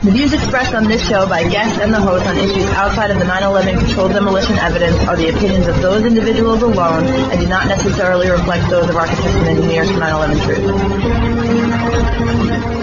The views expressed on this show by guests and the host on issues outside of the 9-11 controlled demolition evidence are the opinions of those individuals alone and do not necessarily reflect those of architects and engineers for 9-11 truth.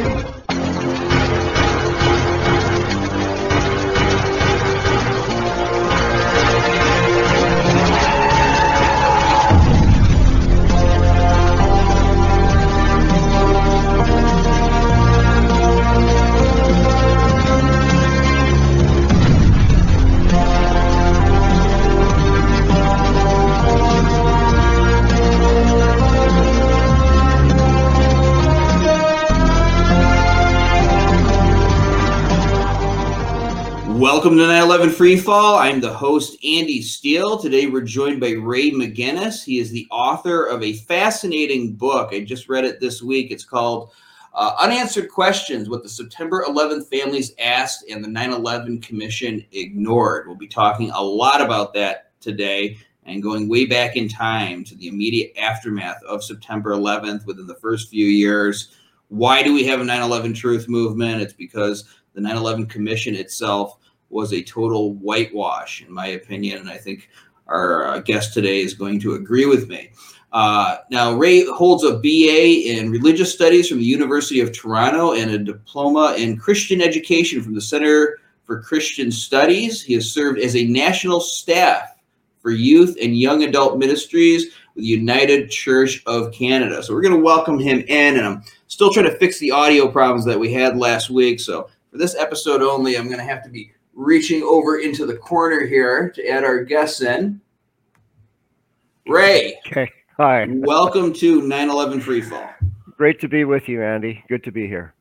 Welcome to 9/11 Free Fall. I'm the host Andy Steele. Today we're joined by Ray McGinnis. He is the author of a fascinating book. I just read it this week. It's called uh, Unanswered Questions: What the September 11th Families Asked and the 9/11 Commission Ignored. We'll be talking a lot about that today and going way back in time to the immediate aftermath of September 11th within the first few years. Why do we have a 9/11 Truth movement? It's because the 9/11 Commission itself was a total whitewash, in my opinion. And I think our uh, guest today is going to agree with me. Uh, now, Ray holds a BA in Religious Studies from the University of Toronto and a diploma in Christian Education from the Center for Christian Studies. He has served as a national staff for youth and young adult ministries with the United Church of Canada. So we're going to welcome him in, and I'm still trying to fix the audio problems that we had last week. So for this episode only, I'm going to have to be reaching over into the corner here to add our guests in. Ray. Okay. Hi. Welcome to 9/11 Freefall. Great to be with you, Andy. Good to be here.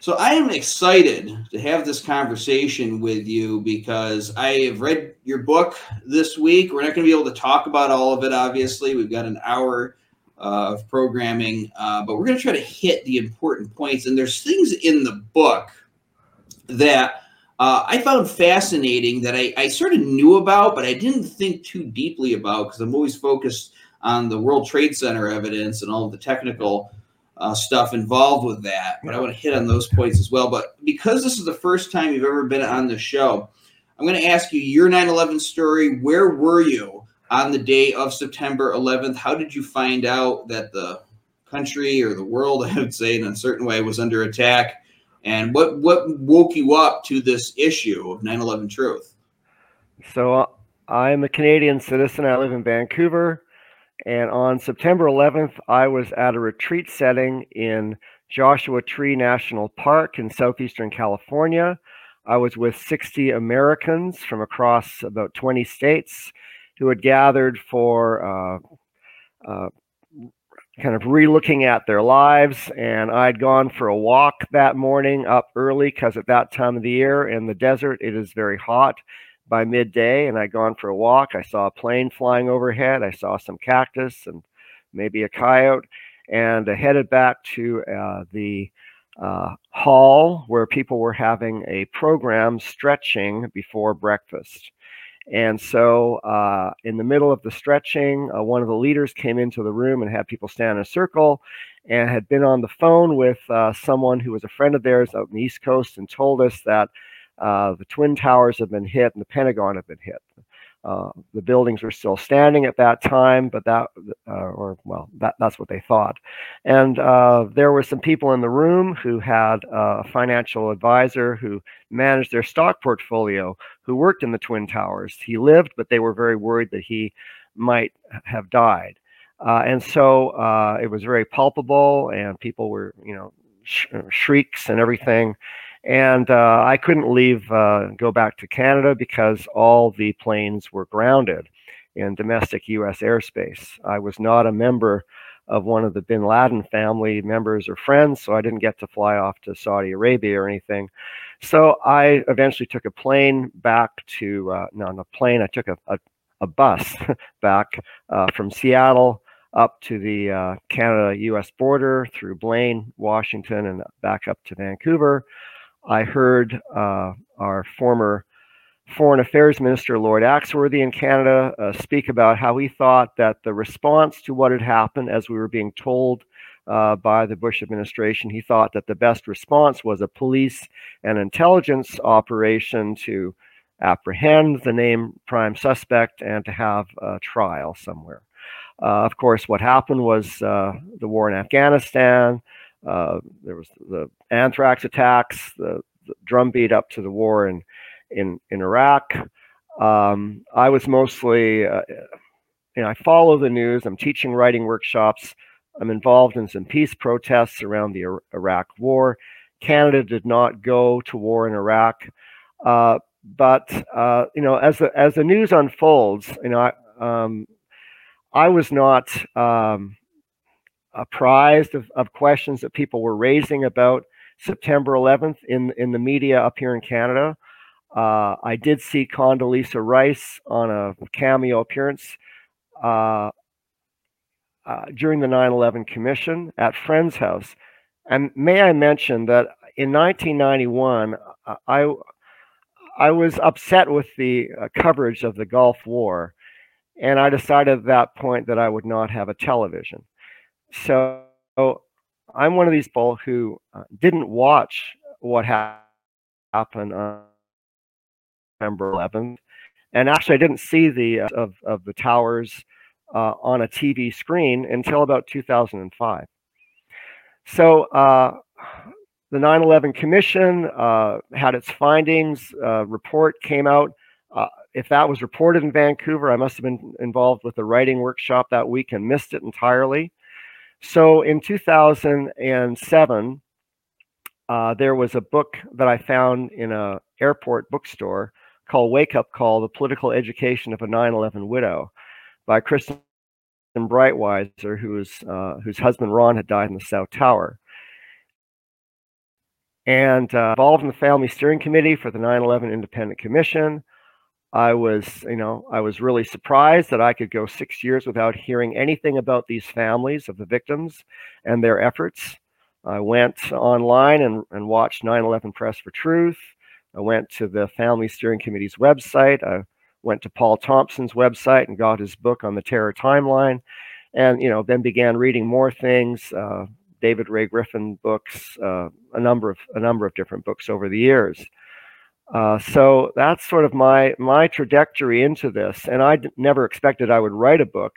So I am excited to have this conversation with you because I have read your book this week. We're not going to be able to talk about all of it. Obviously, we've got an hour uh, of programming, uh, but we're going to try to hit the important points. And there's things in the book that uh, I found fascinating that I, I, sort of knew about, but I didn't think too deeply about because I'm always focused on the World Trade Center evidence and all of the technical uh, stuff involved with that. But I want to hit on those points as well. But because this is the first time you've ever been on the show, I'm going to ask you your 9 11 story. Where were you on the day of September 11th? How did you find out that the country or the world, I would say, in a certain way, was under attack? And what what woke you up to this issue of 9/11 Truth? So uh, I'm a Canadian citizen. I live in Vancouver, and on September 11th, I was at a retreat setting in Joshua Tree National Park in southeastern California. I was with 60 Americans from across about 20 states who had gathered for uh, uh, kind of re-looking at their lives and i'd gone for a walk that morning up early because at that time of the year in the desert it is very hot by midday and i'd gone for a walk. I saw a plane flying overhead. I saw some cactus and maybe a coyote and I headed back to uh, the uh, hall where people were having a program stretching before breakfast and so, uh, in the middle of the stretching, uh, one of the leaders came into the room and had people stand in a circle and had been on the phone with uh, someone who was a friend of theirs out in the East Coast and told us that uh, the Twin Towers have been hit and the Pentagon had been hit. Uh, the buildings were still standing at that time, but that, uh, or well, that, that's what they thought. And uh, there were some people in the room who had a financial advisor who managed their stock portfolio who worked in the Twin Towers. He lived, but they were very worried that he might have died. Uh, and so uh, it was very palpable, and people were, you know, sh- shrieks and everything. And uh, I couldn't leave, uh, go back to Canada because all the planes were grounded in domestic US airspace. I was not a member of one of the bin Laden family members or friends, so I didn't get to fly off to Saudi Arabia or anything. So I eventually took a plane back to, uh, no, not a plane, I took a, a, a bus back uh, from Seattle up to the uh, Canada US border through Blaine, Washington, and back up to Vancouver. I heard uh, our former Foreign Affairs Minister, Lloyd Axworthy in Canada, uh, speak about how he thought that the response to what had happened, as we were being told uh, by the Bush administration. He thought that the best response was a police and intelligence operation to apprehend the named prime suspect and to have a trial somewhere. Uh, of course, what happened was uh, the war in Afghanistan. Uh, there was the anthrax attacks, the, the drumbeat up to the war in in in Iraq. Um, I was mostly, uh, you know, I follow the news. I'm teaching writing workshops. I'm involved in some peace protests around the Iraq War. Canada did not go to war in Iraq, uh, but uh, you know, as the as the news unfolds, you know, I, um, I was not um, apprised of, of questions that people were raising about September 11th in in the media up here in Canada. Uh, I did see Condoleezza Rice on a cameo appearance uh, uh, during the 9 11 Commission at Friend's House. And may I mention that in 1991, uh, I, I was upset with the uh, coverage of the Gulf War, and I decided at that point that I would not have a television. So I'm one of these people who uh, didn't watch what happened on November 11th. And actually, I didn't see the uh, of of the towers uh, on a TV screen until about 2005. So uh, the 9/11 Commission uh, had its findings. Uh, report came out. If that was reported in Vancouver, I must have been involved with the writing workshop that week and missed it entirely. So in 2007, there was a book that I found in a airport bookstore called Wake Up Call The Political Education of a 9 11 Widow by Kristen Breitweiser, whose, uh, whose husband Ron had died in the South Tower. And uh, involved in the Family Steering Committee for the 9 11 Independent Commission. I was, you know, I was really surprised that I could go six years without hearing anything about these families of the victims and their efforts. I went online and, and watched 9 11 Press for Truth. I went to the Family Steering Committee's website. I went to Paul Thompson's website and got his book on the terror timeline, and you know then began reading more things. Uh, David Ray Griffin books, uh, a number of a number of different books over the years. Uh, so that's sort of my my trajectory into this, and I d- never expected I would write a book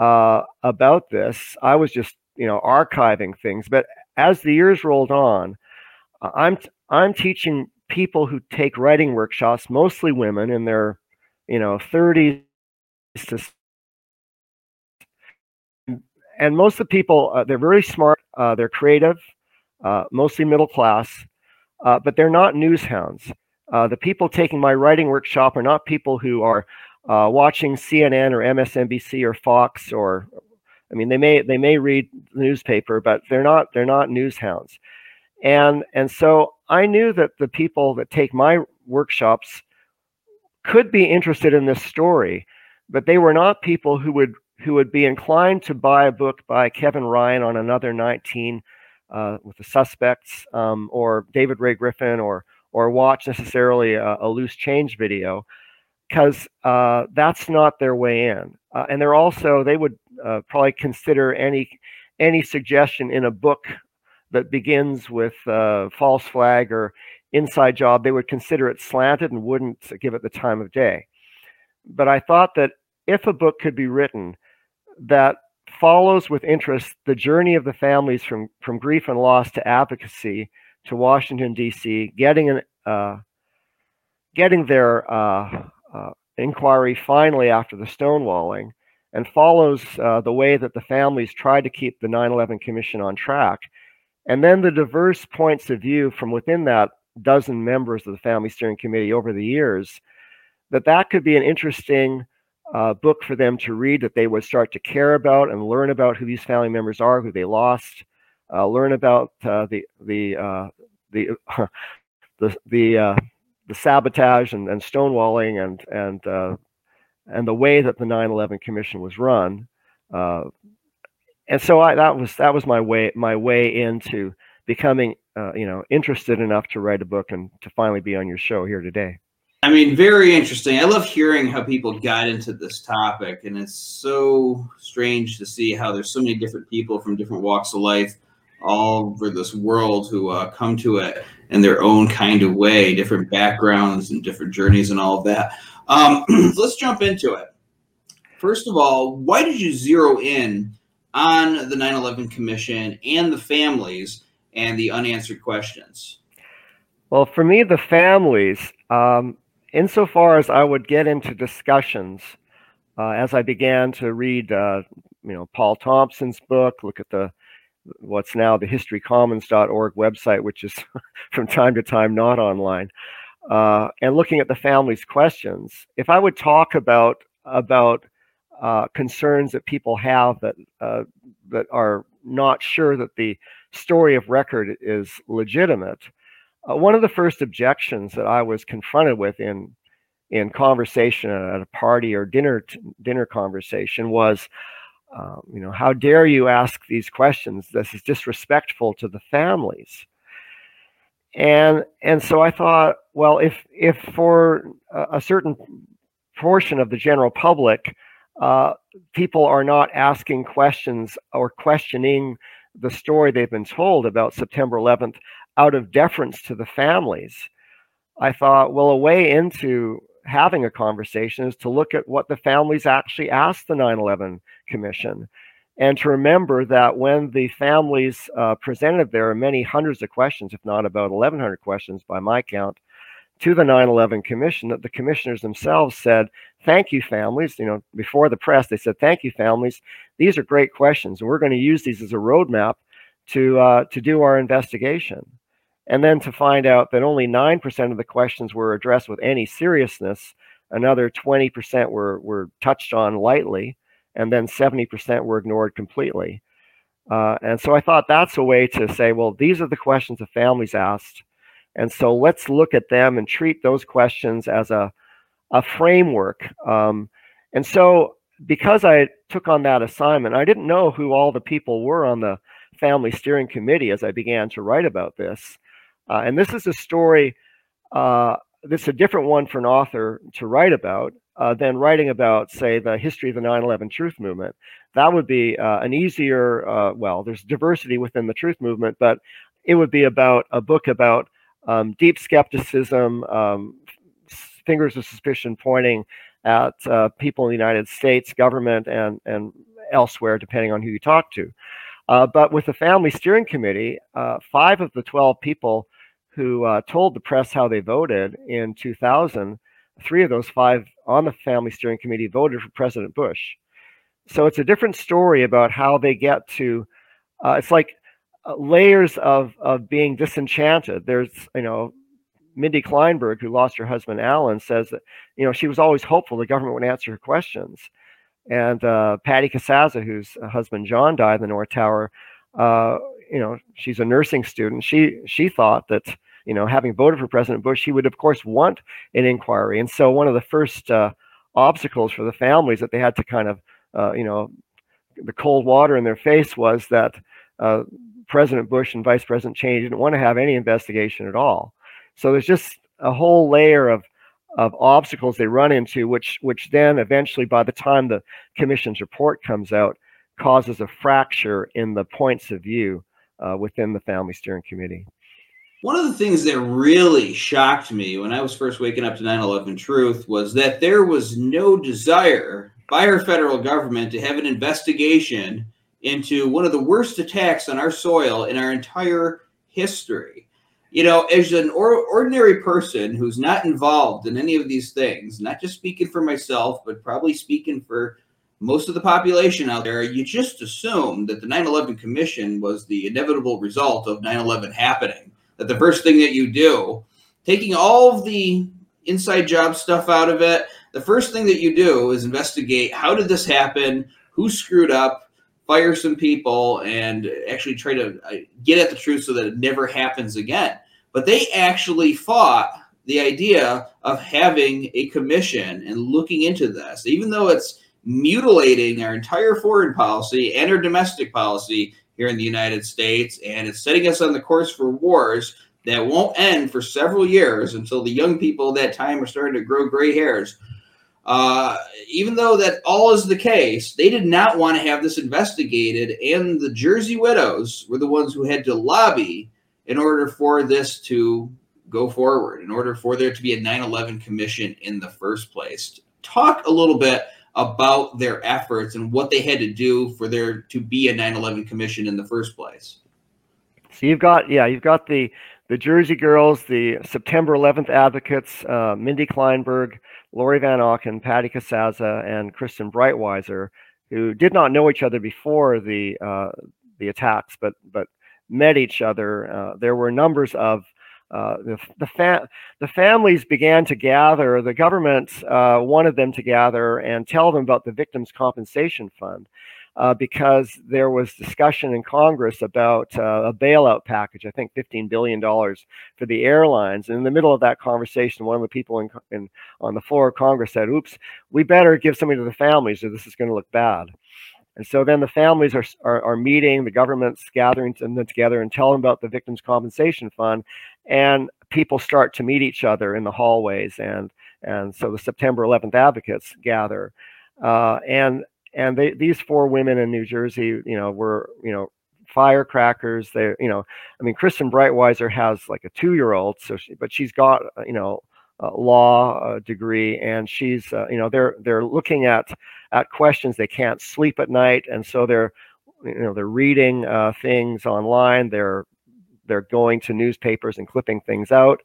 uh, about this. I was just you know archiving things, but as the years rolled on, I'm I'm teaching people who take writing workshops, mostly women in their, you know, 30s to and most of the people uh, they're very smart uh, they're creative uh, mostly middle class uh, but they're not news hounds uh, the people taking my writing workshop are not people who are uh, watching cnn or msnbc or fox or i mean they may they may read the newspaper but they're not they're not news hounds. And and so I knew that the people that take my workshops could be interested in this story, but they were not people who would who would be inclined to buy a book by Kevin Ryan on another 19 uh, with the suspects, um, or David Ray Griffin, or or watch necessarily a, a loose change video, because uh, that's not their way in. Uh, and they're also they would uh, probably consider any any suggestion in a book that begins with uh, false flag or inside job, they would consider it slanted and wouldn't give it the time of day. But I thought that if a book could be written that follows with interest the journey of the families from, from grief and loss to advocacy to Washington, D.C., getting, an, getting their uh, uh, inquiry finally after the stonewalling, and follows uh, the way that the families tried to keep the 9 11 Commission on track. And then the diverse points of view from within that dozen members of the family steering committee over the years that that could be an interesting uh, book for them to read that they would start to care about and learn about who these family members are who they lost uh, learn about uh, the the uh, the the the, uh, the sabotage and, and stonewalling and and uh, and the way that the 9/11 Commission was run and so I, that was that was my way my way into becoming uh, you know interested enough to write a book and to finally be on your show here today. I mean, very interesting. I love hearing how people got into this topic, and it's so strange to see how there's so many different people from different walks of life all over this world who uh, come to it in their own kind of way, different backgrounds and different journeys and all of that. Um, let's jump into it. First of all, why did you zero in on the 9 11 Commission and the families and the unanswered questions? Well, for me, the families, um, insofar as I would get into discussions, uh, as I began to read, uh, you know, Paul Thompson's book, look at the what's now the historycommons.org website, which is from time to time not online, uh, and looking at the family's questions, if I would talk about about uh, concerns that people have that uh, that are not sure that the story of record is legitimate, uh, one of the first objections that I was confronted with in in conversation at a party or dinner dinner conversation was um, you know, how dare you ask these questions? This is disrespectful to the families. And and so I thought, well, if if for a certain portion of the general public, uh, people are not asking questions or questioning the story they've been told about September 11th out of deference to the families, I thought, well, a way into having a conversation is to look at what the families actually asked the 9 11 Commission. And to remember that when the families uh, presented there are many hundreds of questions, if not about 1,100 questions by my count, to the 9 11 Commission, that the commissioners themselves said, Thank you, families. You know, before the press, they said, Thank you, families. These are great questions. And we're going to use these as a roadmap to, uh, to do our investigation and then to find out that only 9% of the questions were addressed with any seriousness, another 20% were, were touched on lightly, and then 70% were ignored completely. Uh, and so I thought that's a way to say, well, these are the questions the families asked. And so let's look at them and treat those questions as a, a framework. Um, and so because I took on that assignment, I didn't know who all the people were on the family steering committee as I began to write about this. Uh, and this is a story, uh, this is a different one for an author to write about uh, than writing about, say, the history of the 9 11 truth movement. That would be uh, an easier, uh, well, there's diversity within the truth movement, but it would be about a book about um, deep skepticism, um, fingers of suspicion pointing at uh, people in the United States government and, and elsewhere, depending on who you talk to. Uh, but with the family steering committee, uh, five of the 12 people who uh, told the press how they voted in 2000, three of those five on the family steering committee voted for President Bush. So it's a different story about how they get to, uh, it's like uh, layers of, of being disenchanted. There's, you know, Mindy Kleinberg, who lost her husband Alan, says that, you know, she was always hopeful the government would answer her questions. And uh, Patty Casazza, whose husband John died in the North Tower, uh, you know, she's a nursing student. She she thought that you know, having voted for President Bush, he would of course want an inquiry. And so one of the first uh, obstacles for the families that they had to kind of, uh, you know, the cold water in their face was that uh, President Bush and Vice President Cheney didn't want to have any investigation at all. So there's just a whole layer of of obstacles they run into, which which then eventually, by the time the commission's report comes out, causes a fracture in the points of view uh, within the family steering committee. One of the things that really shocked me when I was first waking up to 9 11 Truth was that there was no desire by our federal government to have an investigation into one of the worst attacks on our soil in our entire history you know, as an or, ordinary person who's not involved in any of these things, not just speaking for myself, but probably speaking for most of the population out there, you just assume that the 9 11 Commission was the inevitable result of 9 11 happening. That the first thing that you do, taking all of the inside job stuff out of it, the first thing that you do is investigate how did this happen, who screwed up, fire some people, and actually try to uh, get at the truth so that it never happens again. But they actually fought the idea of having a commission and looking into this, even though it's mutilating our entire foreign policy and our domestic policy here in the United States, and it's setting us on the course for wars. that won't end for several years until the young people at that time are starting to grow gray hairs. Uh, even though that all is the case, they did not want to have this investigated, and the Jersey widows were the ones who had to lobby in order for this to go forward, in order for there to be a 9 11 commission in the first place. Talk a little bit about their efforts and what they had to do for there to be a 9 11 commission in the first place. So you've got, yeah, you've got the the Jersey Girls, the September 11th advocates, uh, Mindy Kleinberg, Lorie Van Auken, Patty Casazza, and Kristen Breitweiser, who did not know each other before the uh, the attacks, but but met each other. Uh, there were numbers of uh, the the, fa- the, families began to gather. The government uh, wanted them to gather and tell them about the Victims' Compensation Fund uh, because there was discussion in Congress about uh, a bailout package, I think $15 billion for the airlines. And in the middle of that conversation, one of the people in, in, on the floor of Congress said, oops, we better give something to the families or this is going to look bad. And so then the families are, are, are meeting, the government's gathering them together and telling them about the Victims' Compensation Fund. And people start to meet each other in the hallways. And, and so the September 11th advocates gather. Uh, and and they, these four women in New Jersey, you know, were you know firecrackers. They, you know, I mean, Kristen Breitweiser has like a two-year-old, so she, but she's got you know law uh, degree, and she's uh, you know they're they're looking at at questions. They can't sleep at night, and so they're you know they're reading uh, things online. They're they're going to newspapers and clipping things out,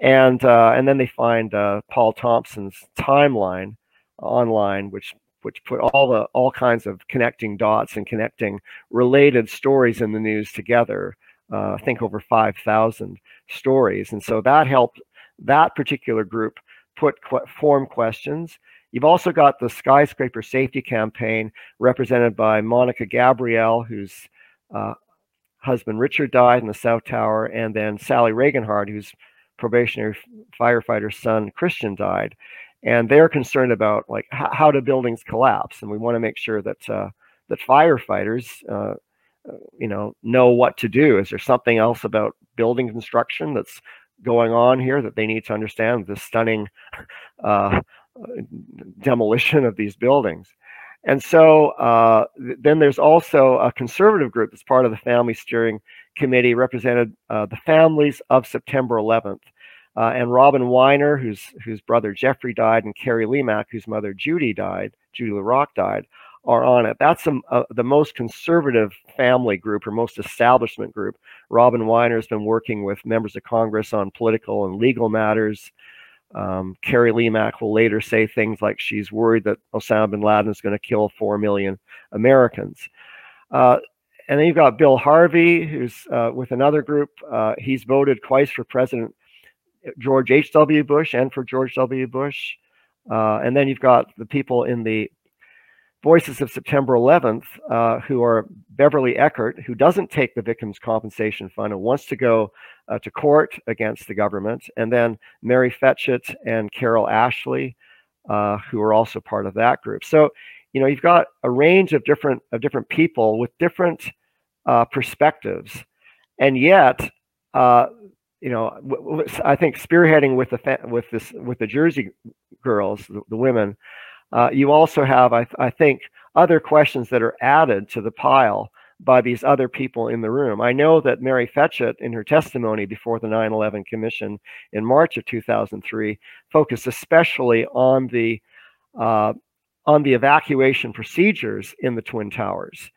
and uh, and then they find uh, Paul Thompson's timeline online, which which put all the all kinds of connecting dots and connecting related stories in the news together. Uh, I think over 5,000 stories, and so that helped that particular group put form questions. You've also got the skyscraper safety campaign represented by Monica Gabrielle, whose uh, husband Richard died in the South Tower, and then Sally Regenhard, whose probationary firefighter son Christian died and they're concerned about like h- how do buildings collapse, and we want to make sure that uh, that firefighters, uh, uh, you know, know what to do. Is there something else about building construction that's going on here that they need to understand? The stunning uh, demolition of these buildings. And so uh, th- then there's also a conservative group that's part of the Family Steering Committee, represented uh, the families of September 11th. Uh, and Robin Weiner, whose whose brother Jeffrey died, and Carie Lemack, whose mother Judy died, Judy Larocque died, are on it. That's a, a, the most conservative family group or most establishment group. Robin Weiner has been working with members of Congress on political and legal matters. Um, Carie Lemack will later say things like she's worried that Osama bin Laden is going to kill four million Americans. Uh, and then you've got Bill Harvey, who's uh, with another group. Uh, he's voted twice for president George H.W. Bush and for George W. Bush. Uh, and then you've got the people in the Voices of September 11th, uh, who are Beverly Eckert, who doesn't take the Victims' Compensation Fund and wants to go uh, to court against the government, and then Mary Fetchet and Carol Ashley, uh, who are also part of that group. So, you know, you've got a range of different of different people with different uh, perspectives, and yet uh, you know, I think spearheading with the with this with the Jersey girls, the, the women, uh, you also have, I, I think, other questions that are added to the pile by these other people in the room. I know that Mary Fetchet, in her testimony before the 9/11 Commission in March of 2003, focused especially on the uh, on the evacuation procedures in the Twin Towers.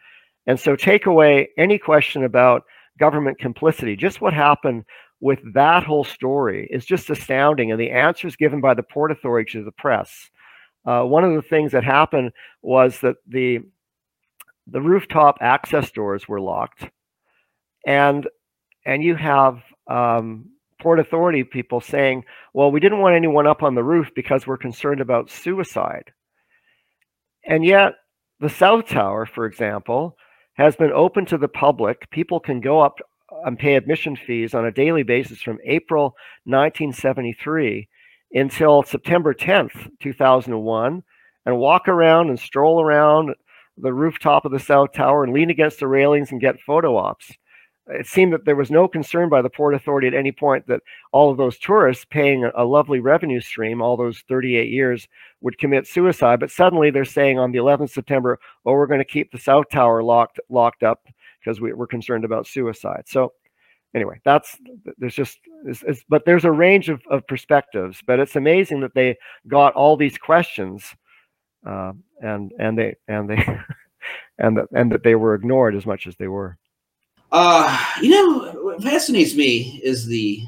And so, take away any question about government complicity, just what happened with that whole story is just astounding. And the answers given by the Port Authority to the press. Uh, one of the things that happened was that the the rooftop access doors were locked, and and you have um, Port Authority people saying, "Well, we didn't want anyone up on the roof because we're concerned about suicide." And yet, the South Tower, for example, has been open to the public. People can go up and pay admission fees on a daily basis from April 1973 until September 10th, 2001, and walk around and stroll around the rooftop of the South Tower and lean against the railings and get photo ops. it seemed that there was no concern by the Port Authority at any point that all of those tourists paying a, lovely revenue stream, all those 38 years, would commit suicide. But suddenly they're saying on the 11th September, oh, we're going to keep the South Tower locked locked up because we, we're concerned about suicide. So anyway, that's there's just it's, it's, but there's a range of, of perspectives. But it's amazing that they got all these questions, uh, and and they and they and that and that they were ignored as much as they were. Uh, you know, what fascinates me is the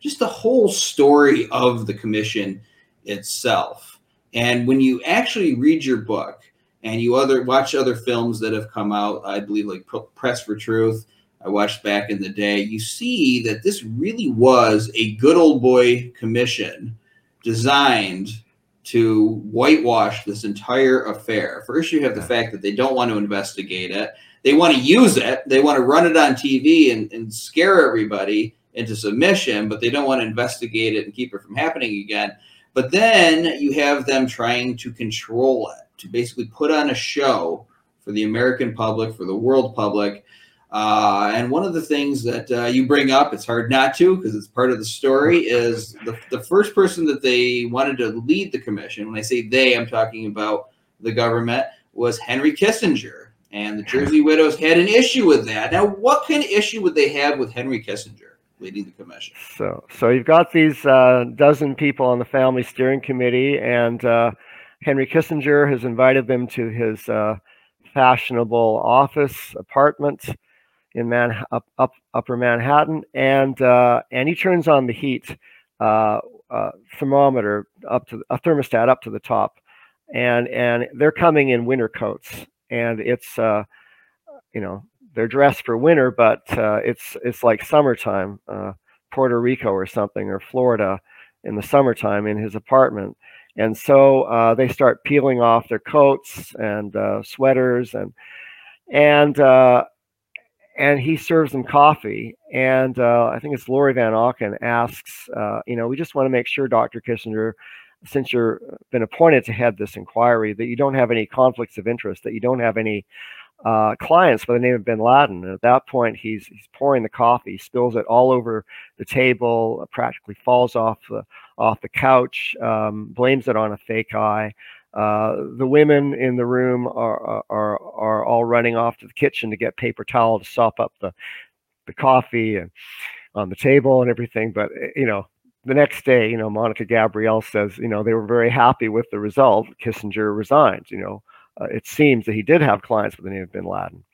just the whole story of the commission itself. And when you actually read your book and you other watch other films that have come out, I believe like Press for Truth, I watched back in the day, you see that this really was a good old boy commission designed to whitewash this entire affair. First, you have the fact that they don't want to investigate it. They want to use it. They want to run it on TV and, and scare everybody into submission, but they don't want to investigate it and keep it from happening again. But then you have them trying to control it, to basically put on a show for the American public, for the world public, uh, and one of the things that uh, you bring up, it's hard not to because it's part of the story, is the, the first person that they wanted to lead the commission. When I say they, I'm talking about the government, was Henry Kissinger. And the Jersey Widows had an issue with that. Now, what kind of issue would they have with Henry Kissinger leading the commission? So, so you've got these uh, dozen people on the family steering committee, and uh, Henry Kissinger has invited them to his uh, fashionable office apartment in Man up, up Upper Manhattan, and uh, and he turns on the heat uh, uh, thermometer up to a thermostat up to the top, and and they're coming in winter coats, and it's uh, you know they're dressed for winter, but uh, it's it's like summertime, uh, Puerto Rico or something or Florida in the summertime in his apartment. And so they start peeling off their coats and sweaters and and and he serves them coffee. And uh, I think it's Lorie Van Auken asks, uh, you know, we just want to make sure, Dr. Kissinger, since you've been appointed to head this inquiry, that you don't have any conflicts of interest, that you don't have any uh, clients by the name of Bin Laden. And at that point, he's he's pouring the coffee, spills it all over the table, practically falls off the off the couch, um, blames it on a fake eye. Uh, the women in the room are, are are all running off to the kitchen to get paper towel to sop up the the coffee and on the table and everything. But eh, you know, the next day, you know, Monica Gabrielle says, you know, they were very happy with the result. Kissinger resigned. You know, uh, it seems that he did have clients with the name of Bin Laden.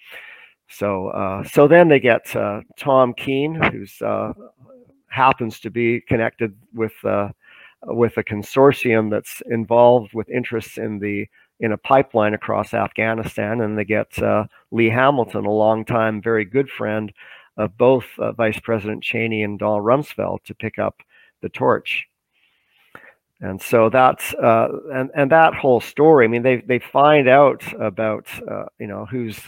So, uh, so then they get uh, Tom Kean, who's uh, happens to be connected with with a consortium that's involved with interests in the in a pipeline across Afghanistan, and they get uh, Lee Hamilton, a longtime very good friend of both uh, Vice President Cheney and Donald Rumsfeld, to pick up the torch. And so that's uh, and and that whole story. I mean, they they find out about uh, you know who's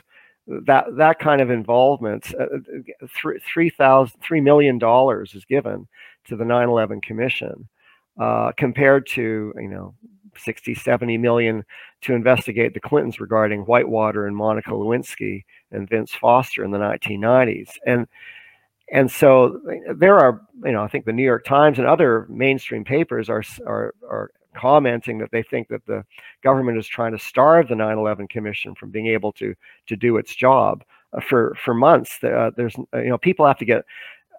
that that kind of involvement. Uh, three thousand three million dollars is given to the 9/11 Commission uh, compared to you know 60 70 million to investigate the clintons regarding whitewater and monica lewinsky and vince foster in the 1990s and and so there are you know i think the new york times and other mainstream papers are are, are commenting that they think that the government is trying to starve the 9/11 Commission from being able to to do its job. Uh, for for months, uh, there's you know people have to get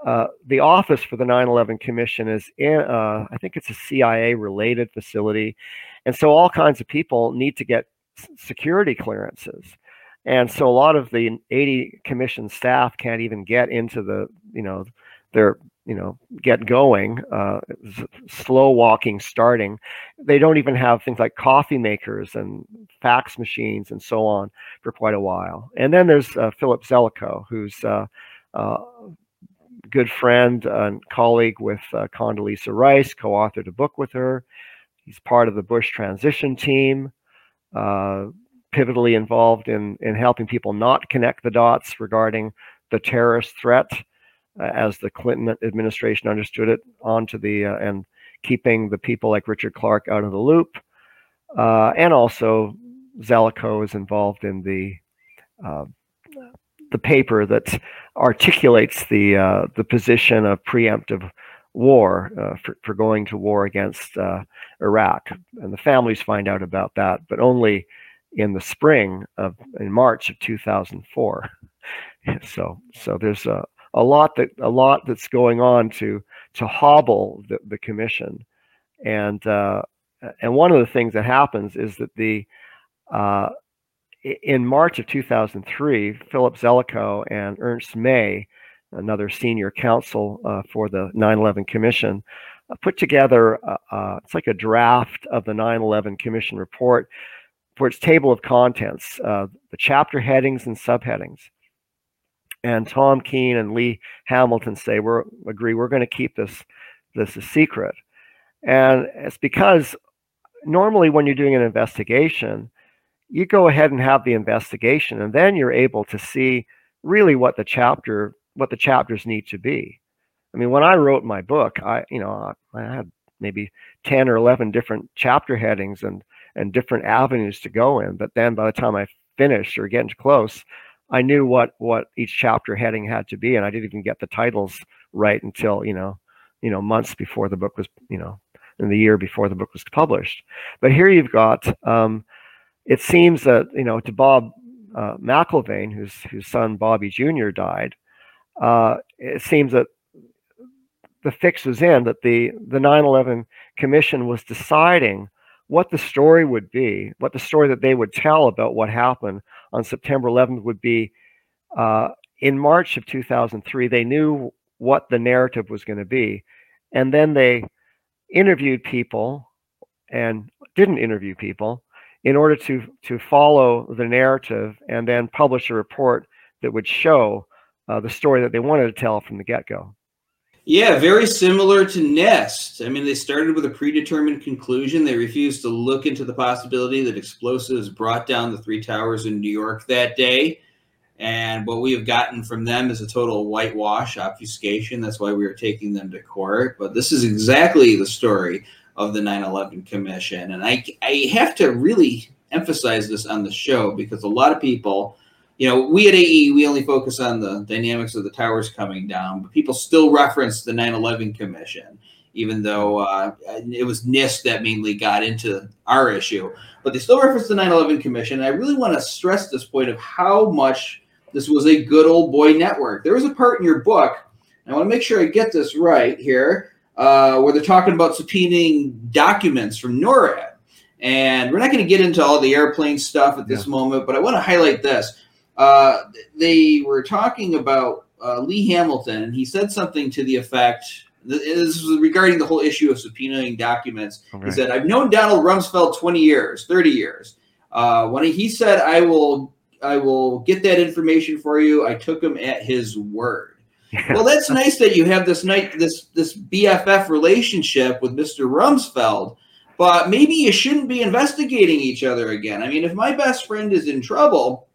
uh, the office for the 9/11 Commission is in, uh, I think it's a CIA-related facility, and so all kinds of people need to get security clearances, and so a lot of the 80 commission staff can't even get into the, you know, their, you know, get going, uh, slow walking, starting. They don't even have things like coffee makers and fax machines and so on for quite a while. And then there's uh, Philip Zelikow, who's uh, uh, good friend and colleague with uh, Condoleezza Rice, co authored a book with her. He's part of the Bush transition team, uh, pivotally involved in, in helping people not connect the dots regarding the terrorist threat uh, as the Clinton administration understood it, onto the uh, and keeping the people like Richard Clarke out of the loop. Uh, and also, Zelikow is involved in the uh, the paper that articulates the uh, the position of preemptive war uh, for, for going to war against uh, Iraq, and the families find out about that, but only in the spring of in March of 2004. So so there's a, a lot that a lot that's going on to to hobble the, the commission, and uh, and one of the things that happens is that the uh, in March of 2003, Philip Zelikow and Ernst May, another senior counsel uh, for the 9/11 Commission, uh, put together uh, uh, it's like a draft of the 9/11 Commission report for its table of contents, uh, the chapter headings and subheadings. And Tom Kean and Lee Hamilton say we agree we're going to keep this this a secret, and it's because normally when you're doing an investigation you go ahead and have the investigation and then you're able to see really what the chapter what the chapters need to be. I mean when i wrote my book i you know i had maybe 10 or 11 different chapter headings and and different avenues to go in but then by the time i finished or getting close i knew what what each chapter heading had to be and i didn't even get the titles right until you know you know months before the book was you know in the year before the book was published. But here you've got um, it seems that you know to Bob uh, McIlvaine, whose whose son Bobby Jr. died, uh, it seems that the fix was in that the the 9/11 Commission was deciding what the story would be, what the story that they would tell about what happened on September 11th would be. Uh, in March of 2003, they knew what the narrative was going to be, and then they interviewed people and didn't interview people in order to to follow the narrative and then publish a report that would show uh, the story that they wanted to tell from the get-go. Yeah very similar to NIST. I mean they started with a predetermined conclusion. They refused to look into the possibility that explosives brought down the three towers in new york that day. And what we have gotten from them is a total whitewash obfuscation. That's why we are taking them to court. But this is exactly the story of the 9/11 Commission, and I I have to really emphasize this on the show because a lot of people, you know, we at AE we only focus on the dynamics of the towers coming down, but people still reference the 9/11 Commission, even though uh, it was NIST that mainly got into our issue, but they still reference the 9/11 Commission. And I really want to stress this point of how much this was a good old boy network. There was a part in your book. I want to make sure I get this right here uh, where they're talking about subpoenaing documents from NORAD. And we're not going to get into all the airplane stuff at this yeah. moment, but I want to highlight this. Uh, they were talking about uh, Lee Hamilton, and he said something to the effect this was regarding the whole issue of subpoenaing documents. He said, I've known Donald Rumsfeld 20 years, 30 years. Uh, when he said, I will, I will get that information for you, I took him at his word well, that's nice that you have this night this this BFF relationship with Mr. Rumsfeld, but maybe you shouldn't be investigating each other again. I mean, if my best friend is in trouble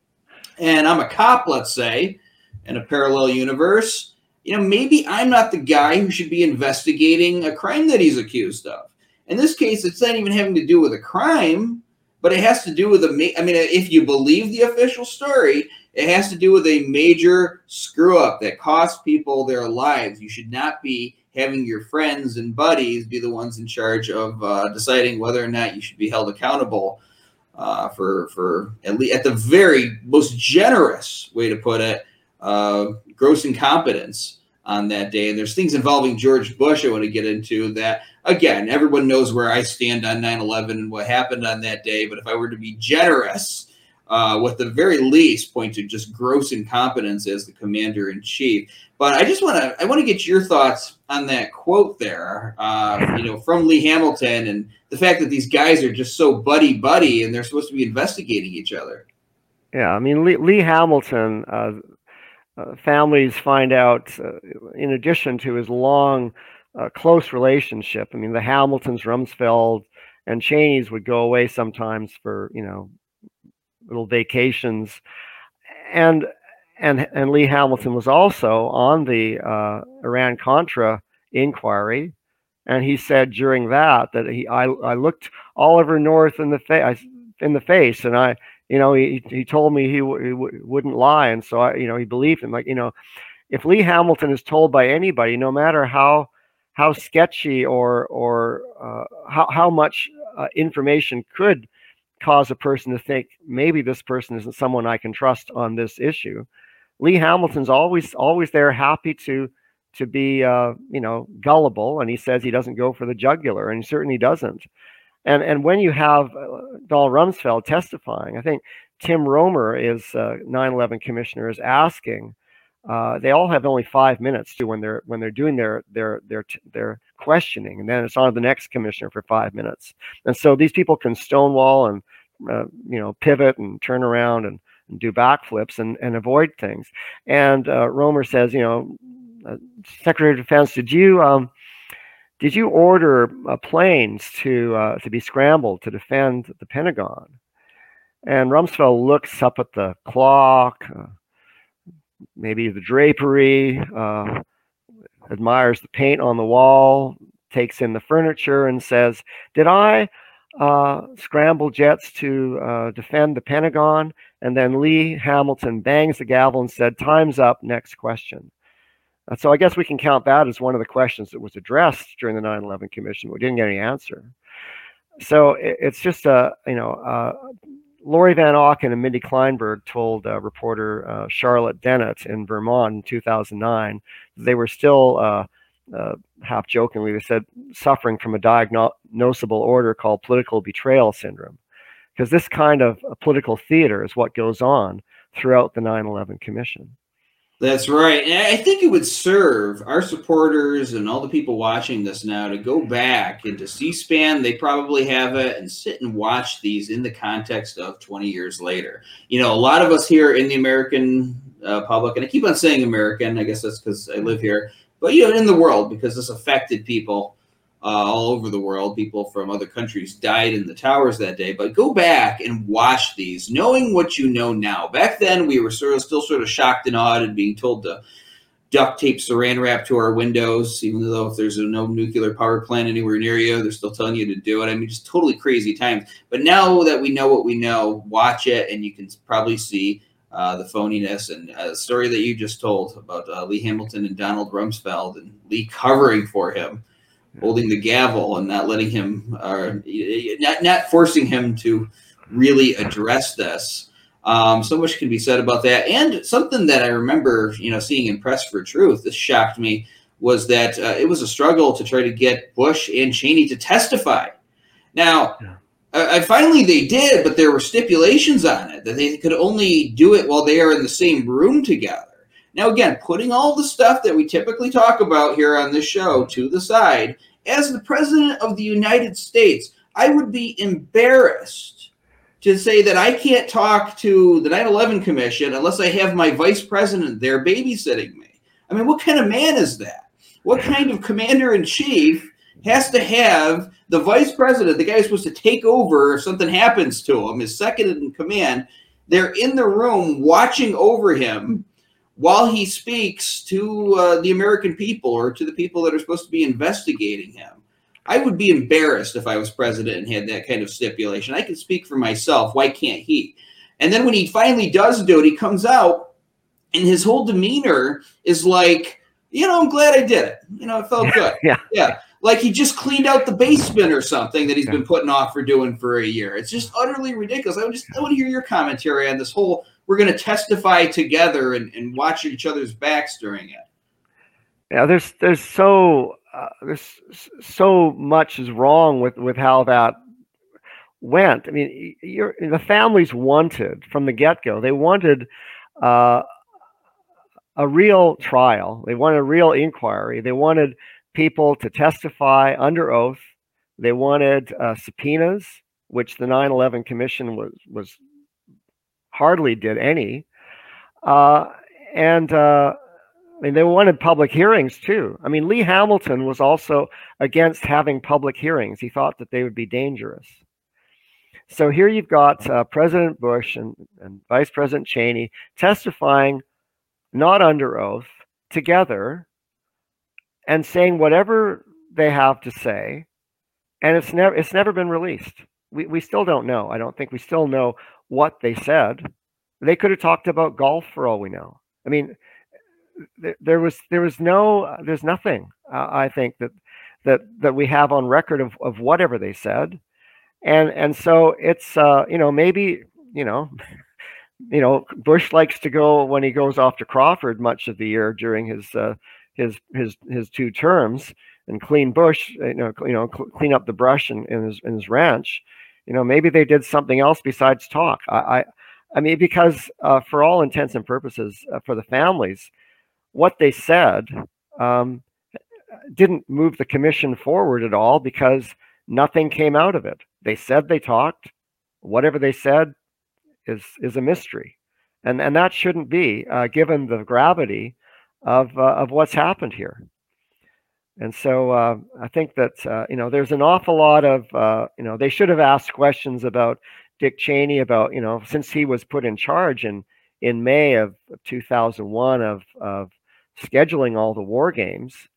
and I'm a cop, let's say, in a parallel universe, you know, maybe I'm not the guy who should be investigating a crime that he's accused of. In this case, it's not even having to do with a crime, but it has to do with a. I mean, if you believe the official story, it has to do with a major screw up that costs people their lives. You should not be having your friends and buddies be the ones in charge of uh, deciding whether or not you should be held accountable uh, for for at least at the very most generous way to put it, uh, gross incompetence on that day. And there's things involving George Bush I want to get into that. Again, everyone knows where I stand on 9/11 and what happened on that day. But if I were to be generous uh, with the very least point to just gross incompetence as the commander in chief. But I just want to I want to get your thoughts on that quote there, uh, you know, from Lee Hamilton and the fact that these guys are just so buddy buddy and they're supposed to be investigating each other. Yeah, I mean Lee, Lee Hamilton. Uh, uh families find out, uh, in addition to his long, uh, close relationship. I mean, the Hamiltons, Rumsfeld, and Cheneys would go away sometimes for you know little vacations, and and and Lee Hamilton was also on the uh, Iran Contra inquiry, and he said during that that he I, I looked Oliver North in the face in the face, and I you know, he he told me he, w- he w- wouldn't lie, and so I, you know, he believed him. Like, you know, if Lee Hamilton is told by anybody, no matter how how sketchy or or uh, how how much uh, information could cause a person to think maybe this person isn't someone I can trust on this issue. Lee Hamilton's always always there, happy to to be uh, you know gullible, and he says he doesn't go for the jugular, and he certainly doesn't. And and when you have uh, Donald Rumsfeld testifying, I think Tim Roemer is uh, 9/11 commissioner is asking. Uh, they all have only five minutes to when they're when they're doing their their their their questioning, and then it's on to the next commissioner for five minutes. And so these people can stonewall and uh, you know pivot and turn around and, and do backflips and, and avoid things. And uh, Roemer says, you know, uh, Secretary of Defense, did you um, did you order uh, planes to uh, to be scrambled to defend the Pentagon? And Rumsfeld looks up at the clock, maybe the drapery, uh, admires the paint on the wall, takes in the furniture, and says, "Did I uh, scramble jets to uh, defend the Pentagon?" And then Lee Hamilton bangs the gavel and said, "Time's up. Next question." Uh, so I guess we can count that as one of the questions that was addressed during the 9/11 Commission. We didn't get any answer. So it, it's just a you know Lorie Van Auken and Mindy Kleinberg told uh, reporter uh, Charlotte Dennett in Vermont in 2009 they were still uh, uh, half jokingly they said suffering from a diagnosable order called political betrayal syndrome because this kind of political theater is what goes on throughout the 9/11 Commission. That's right. And I think it would serve our supporters and all the people watching this now to go back into C SPAN. They probably have it and sit and watch these in the context of 20 years later. You know, a lot of us here in the American uh, public, and I keep on saying American, I guess that's because I live here, but, you know, in the world, because this affected people uh, all over the world. People from other countries died in the towers that day. But go back and watch these, knowing what you know now. Back then, we were sort of still sort of shocked and awed and being told to duct tape saran wrap to our windows, even though if there's no nuclear power plant anywhere near you, they're still telling you to do it. I mean, just totally crazy times. But now that we know what we know, watch it, and you can probably see uh, the phoniness and uh, story that you just told about uh, Lee Hamilton and Donald Rumsfeld and Lee covering for him holding the gavel and not letting him, uh, not not forcing him to really address this. Um, so much can be said about that. And something that I remember, you know, seeing in Press for Truth, this shocked me, was that uh, it was a struggle to try to get Bush and Cheney to testify. Now, yeah. I, I finally they did, but there were stipulations on it that they could only do it while they are in the same room together. Now, again, putting all the stuff that we typically talk about here on this show to the side, as the President of the United States, I would be embarrassed to say that I can't talk to the 9 11 Commission unless I have my Vice President there babysitting me. I mean, what kind of man is that? What kind of commander in chief has to have the Vice President, the guy who's supposed to take over if something happens to him, his second in command? They're in the room watching over him while he speaks to uh, the American people or to the people that are supposed to be investigating him. I would be embarrassed if I was president and had that kind of stipulation. I can speak for myself. Why can't he? And then when he finally does do it, he comes out and his whole demeanor is like, you know, I'm glad I did it. You know, it felt good. yeah. Yeah. Like he just cleaned out the basement or something that he's yeah. been putting off for doing for a year. It's just utterly ridiculous. I would just I want to hear your commentary on this whole we're going to testify together and, and watch each other's backs during it. Yeah, there's there's so uh, there's so much is wrong with with how that went. I mean, the families wanted from the get go. They wanted uh, a real trial. They wanted a real inquiry. They wanted people to testify under oath. They wanted uh, subpoenas, which the 9/11 Commission was was hardly did any. Uh, and uh, I mean, they wanted public hearings too. I mean, Lee Hamilton was also against having public hearings. He thought that they would be dangerous. So here you've got uh, President Bush and, and Vice President Cheney testifying not under oath together and saying whatever they have to say, and it's never it's never been released. we, we still don't know. I don't think we still know what they said. They could have talked about golf for all we know. I mean, there, was there was no there's nothing uh, I think that that that we have on record of, of whatever they said, and and so it's uh, you know maybe you know you know Bush likes to go when he goes off to Crawford much of the year during his uh, his his his two terms and clean bush you know you know clean up the brush in, in his in his ranch you know maybe they did something else besides talk i i, I mean because uh, for all intents and purposes uh, for the families what they said um, didn't move the commission forward at all because nothing came out of it. They said they talked. Whatever they said is is a mystery, and and that shouldn't be uh, given the gravity of uh, of what's happened here. And so uh, I think that uh, you know there's an awful lot of uh, you know they should have asked questions about Dick Cheney about you know since he was put in charge in in May of 2001 of of scheduling all the war games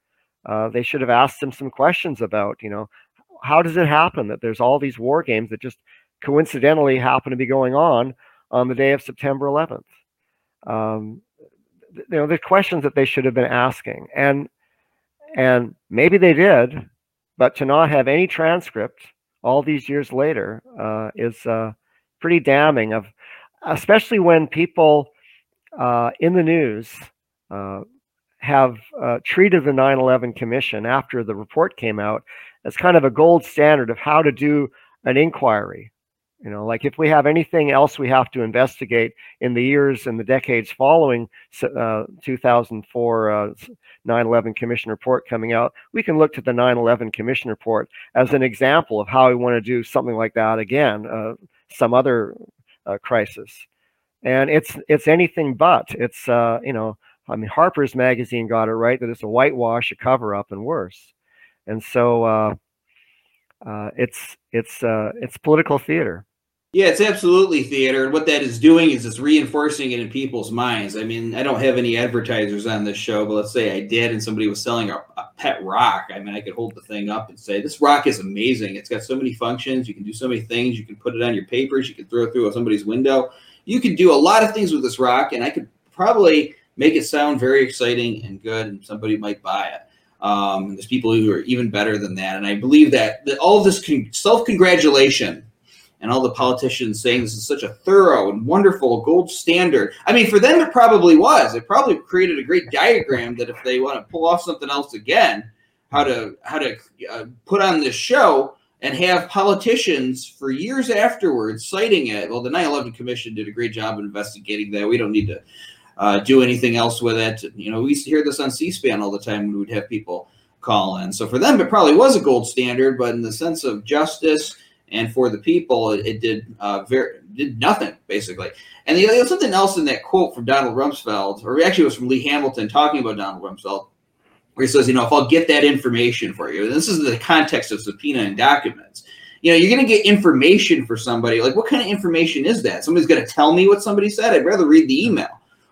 uh, they should have asked him some questions about, you know, how does it happen that there's all these war games that just coincidentally happen to be going on on the day of September 11th? Um, you know, the questions that they should have been asking, and and maybe they did, but to not have any transcript all these years later uh, is uh, pretty damning. Of especially when people uh, in the news uh, have uh, treated the 9 11 Commission after the report came out as kind of a gold standard of how to do an inquiry. You know, like if we have anything else we have to investigate in the years and the decades following uh, 2004 uh, 9 11 Commission report coming out, we can look to the 9 11 Commission report as an example of how we want to do something like that again, uh, some other uh, crisis. And it's it's anything but. It's uh, you know I mean, Harper's Magazine got it right that it's a whitewash, a cover up, and worse. And so uh, it's it's it's political theater. Yeah, it's absolutely theater, and what that is doing is it's reinforcing it in people's minds. I mean, I don't have any advertisers on this show, but let's say I did, and somebody was selling a, a pet rock. I mean, I could hold the thing up and say, "This rock is amazing. It's got so many functions. You can do so many things. You can put it on your papers. You can throw it through somebody's window. You can do a lot of things with this rock." And I could probably make it sound very exciting and good, and somebody might buy it. Um, there's people who are even better than that, and I believe that, that all this con- self congratulation and all the politicians saying this is such a thorough and wonderful gold standard. I mean, for them, it probably was. It probably created a great diagram that if they want to pull off something else again, how to how to uh, put on this show and have politicians for years afterwards citing it. Well, the 9/11 Commission did a great job investigating that. We don't need to uh, do anything else with it. You know, we used to hear this on C-SPAN all the time when we'd have people call in. So for them, it probably was a gold standard, but in the sense of justice and for the people, it, it did uh, very did nothing basically. And the, there was something else in that quote from Donald Rumsfeld, or actually it was from Lee Hamilton talking about Donald Rumsfeld, where he says, you know, if I'll get that information for you, and this is the context of subpoena and documents. You know, you're going to get information for somebody. Like, what kind of information is that? Somebody's going to tell me what somebody said. I'd rather read the email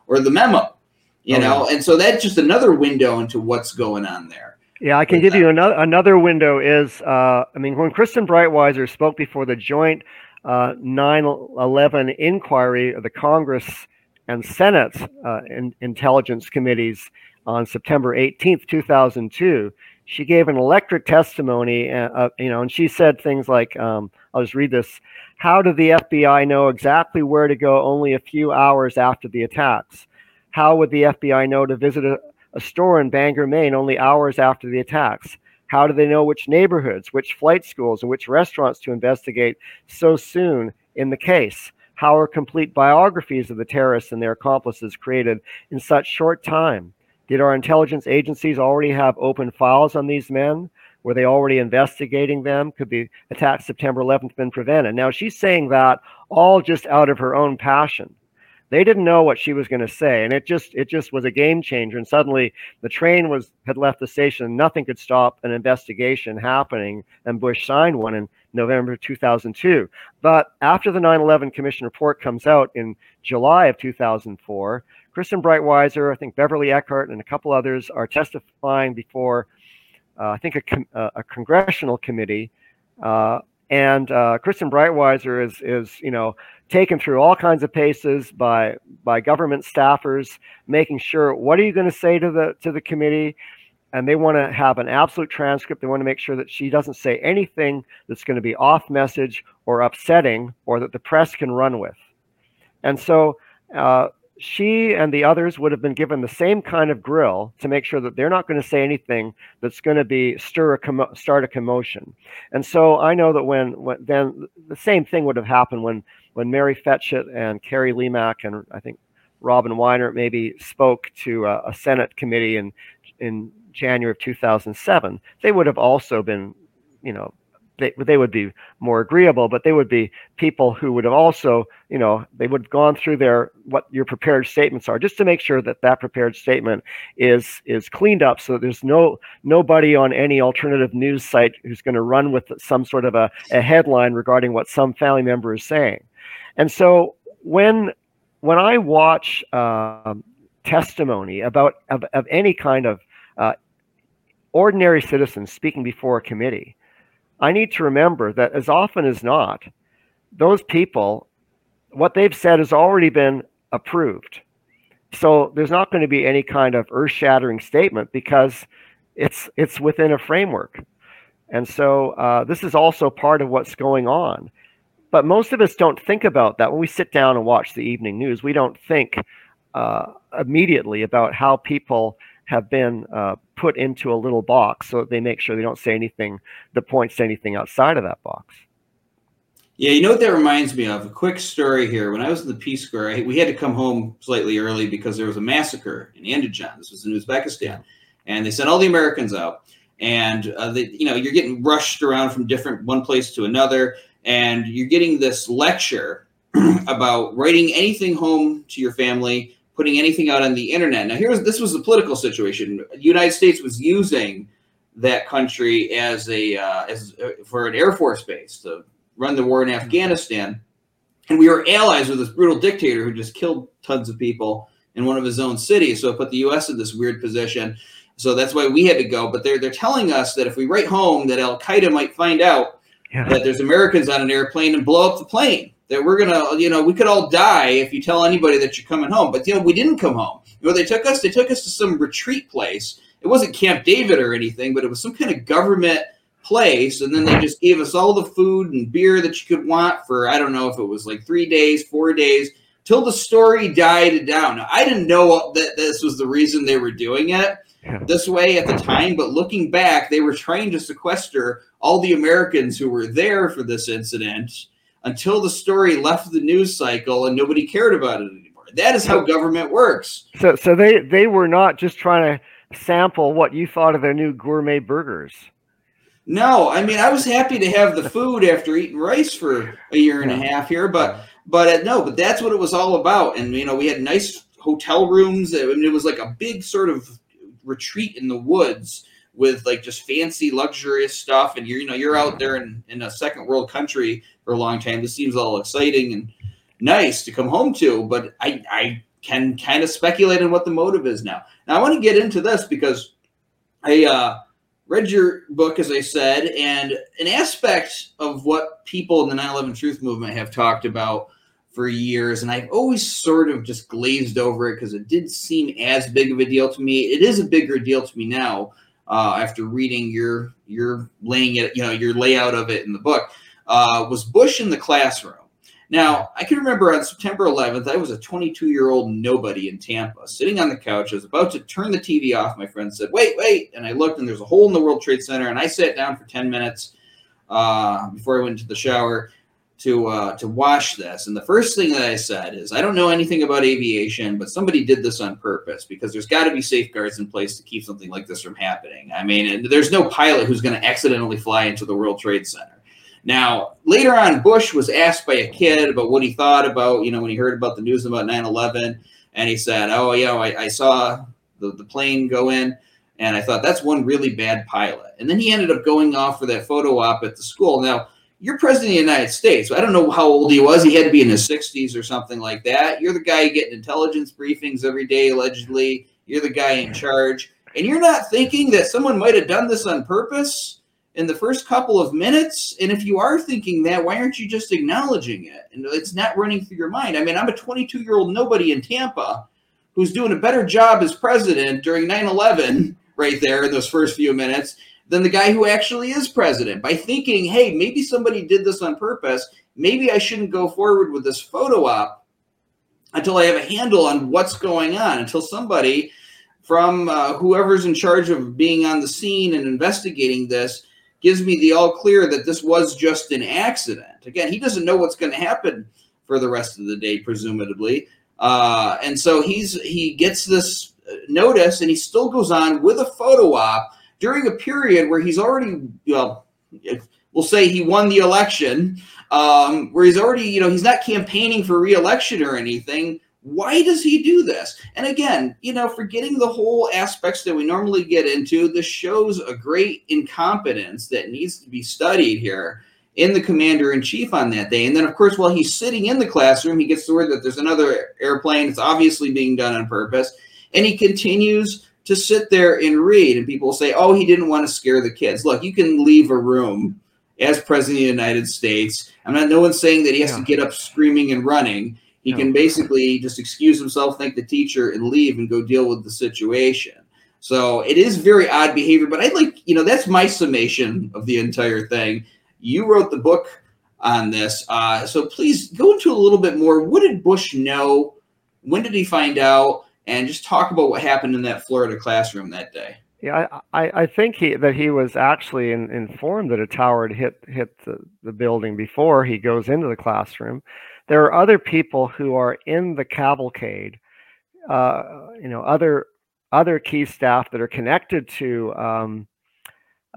or the memo, you oh, know, yeah. and so that's just another window into what's going on there. Yeah, I can give you another another window is uh, I mean when Kristen Breitweiser spoke before the joint uh, 9/11 inquiry of the Congress and Senate uh, in, intelligence committees on September 18th, 2002, she gave an electric testimony, uh, uh, you know, and she said things like, um, I'll just read this. How did the FBI know exactly where to go only a few hours after the attacks? How would the FBI know to visit a, a store in Bangor, Maine only hours after the attacks? How do they know which neighborhoods, which flight schools, and which restaurants to investigate so soon in the case? How are complete biographies of the terrorists and their accomplices created in such short time? Did our intelligence agencies already have open files on these men? Were they already investigating them? Could the attack September 11th been prevented? Now she's saying that all just out of her own passion. They didn't know what she was going to say, and it just it just was a game changer. And suddenly the train was had left the station, nothing could stop an investigation happening. And Bush signed one in November 2002. But after the 9/11 Commission report comes out in July of 2004, Kristen Breitweiser, I think Beverly Eckert and a couple others are testifying before uh, I think, a, uh, a, congressional committee uh, and uh, Kristen Breitweiser is is you know taken through all kinds of paces by by government staffers, making sure what are you going to say to the to the committee, and they want to have an absolute transcript. They want to make sure that she doesn't say anything that's going to be off message or upsetting, or that the press can run with. And so. Uh, she and the others would have been given the same kind of grill to make sure that they're not going to say anything that's going to be stir a commo- start a commotion. And so I know that when, when then the same thing would have happened when when Mary Fetchet and Carie Lemack and I think Robin Weiner maybe spoke to a, a Senate committee in in January of 2007. They would have also been, you know, they, they would be more agreeable, but they would be people who would have also, you know, they would have gone through their what your prepared statements are, just to make sure that that prepared statement is is cleaned up, so that there's no nobody on any alternative news site who's going to run with some sort of a, a headline regarding what some family member is saying. And so when when I watch uh, testimony about of, of any kind of uh, ordinary citizens speaking before a committee I need to remember that as often as not, those people, what they've said has already been approved. So there's not going to be any kind of earth-shattering statement because it's it's within a framework. And so uh, this is also part of what's going on. But most of us don't think about that when we sit down and watch the evening news. We don't think uh, immediately about how people have been uh, put into a little box so that they make sure they don't say anything that points to anything outside of that box. Yeah, you know what that reminds me of? A quick story here. When I was in the Peace Corps, I, we had to come home slightly early because there was a massacre in Andijan. This was in Uzbekistan, and they sent all the Americans out. And uh, they, you know, you're getting rushed around from different one place to another, and you're getting this lecture about writing anything home to your family putting anything out on the internet. Now, here's this was a political situation. The United States was using that country as a uh, as uh, for an air force base to run the war in Afghanistan, and we were allies with this brutal dictator who just killed tons of people in one of his own cities. So it put the U.S. in this weird position. So that's why we had to go. But they're they're telling us that if we write home, that Al Qaeda might find out yeah. that there's Americans on an airplane and blow up the plane that we're gonna, you know, we could all die if you tell anybody that you're coming home. But you know, we didn't come home. You know, they took us. They took us to some retreat place. It wasn't Camp David or anything, but it was some kind of government place. And then they just gave us all the food and beer that you could want for I don't know if it was like three days, four days, till the story died down. Now, I didn't know that this was the reason they were doing it this way at the time, but looking back, they were trying to sequester all the Americans who were there for this incident until the story left the news cycle and nobody cared about it anymore. That is how government works. So, so they they were not just trying to sample what you thought of their new gourmet burgers. No, I mean I was happy to have the food after eating rice for a year and a half here, but but uh, no, but that's what it was all about. And you know, we had nice hotel rooms. I mean, it was like a big sort of retreat in the woods with like just fancy luxurious stuff and you're you know you're out there in, in a second world country for a long time. This seems all exciting and nice to come home to but i i can kind of speculate on what the motive is now. Now i want to get into this because i uh read your book as i said and an aspect of what people in the 9-11 truth movement have talked about for years, and I've always sort of just glazed over it because it didn't seem as big of a deal to me. It is a bigger deal to me now uh, after reading your your laying it, you know, your layout of it in the book, uh, was Bush in the classroom. Now, I can remember on September 11th, I was a 22 year old nobody in Tampa, sitting on the couch. I was about to turn the TV off. My friend said, Wait, wait. And I looked, and there's a hole in the World Trade Center. And I sat down for 10 minutes uh, before I went into the shower to uh, to watch this. And the first thing that I said is, I don't know anything about aviation, but somebody did this on purpose because there's got to be safeguards in place to keep something like this from happening. I mean, there's no pilot who's going to accidentally fly into the World Trade Center. Now, later on, Bush was asked by a kid about what he thought about, you know, when he heard about the news about 9 11. And he said, Oh, yeah, I, I saw the, the plane go in. And I thought that's one really bad pilot. And then he ended up going off for that photo op at the school. Now, you're president of the United States. I don't know how old he was. He had to be in his 60s or something like that. You're the guy getting intelligence briefings every day, allegedly. You're the guy in charge. And you're not thinking that someone might have done this on purpose in the first couple of minutes? And if you are thinking that, why aren't you just acknowledging it? And it's not running through your mind. I mean, I'm a 22 year old nobody in Tampa who's doing a better job as president during 9 11 right there in those first few minutes than the guy who actually is president by thinking, hey, maybe somebody did this on purpose. Maybe I shouldn't go forward with this photo op until I have a handle on what's going on, until somebody from uh, whoever's in charge of being on the scene and investigating this gives me the all clear that this was just an accident. Again, he doesn't know what's going to happen for the rest of the day, presumably. Uh, and so he's he gets this notice and he still goes on with a photo op during a period where he's already, well, we'll say he won the election, um, where he's already, you know, he's not campaigning for reelection or anything. Why does he do this? And again, you know, forgetting the whole aspects that we normally get into, this shows a great incompetence that needs to be studied here in the commander in chief on that day. And then, of course, while he's sitting in the classroom, he gets the word that there's another airplane. It's obviously being done on purpose. And he continues to sit there and read. And people say, oh, he didn't want to scare the kids. Look, you can leave a room as president of the United States. I'm not, no one's saying that he has yeah. to get up screaming and running. He no. can basically just excuse himself, thank the teacher, and leave and go deal with the situation. So it is very odd behavior, but I'd like, you know, that's my summation of the entire thing. You wrote the book on this. Uh, so please go into a little bit more. What did Bush know? When did he find out? and just talk about what happened in that Florida classroom that day. Yeah, I, I think he that he was actually in, informed that a tower had hit hit the, the building before he goes into the classroom. There are other people who are in the cavalcade, uh, you know, other other key staff that are connected to um,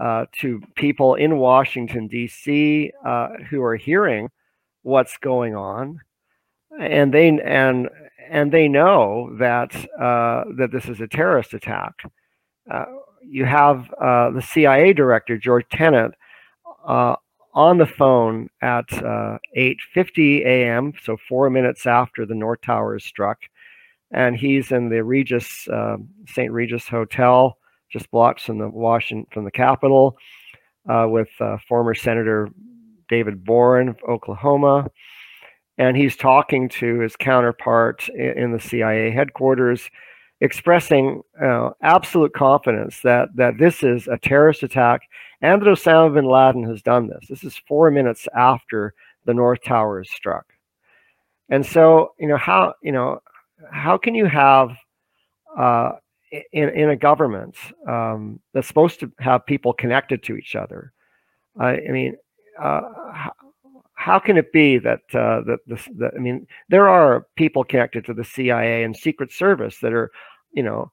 uh, to people in Washington D.C. Uh, who are hearing what's going on, and they and and they know that uh, that this is a terrorist attack. Uh, you have uh, the CIA director George Tenet on the phone at 8:50 uh, a.m., so four minutes after the North Tower is struck, and he's in the Regis um, St. Regis Hotel, just blocks from the Washington from the Capitol, uh, with former Senator David Boren of Oklahoma and he's talking to his counterpart in the CIA headquarters, expressing uh, absolute confidence that that this is a terrorist attack and that Osama bin Laden has done this. This is four minutes after the North Tower is struck, and so you know how you know how can you have uh, in in a government um, that's supposed to have people connected to each other? I mean, uh, how can it be that uh, that this that, I mean there are people connected to the CIA and Secret Service that are you know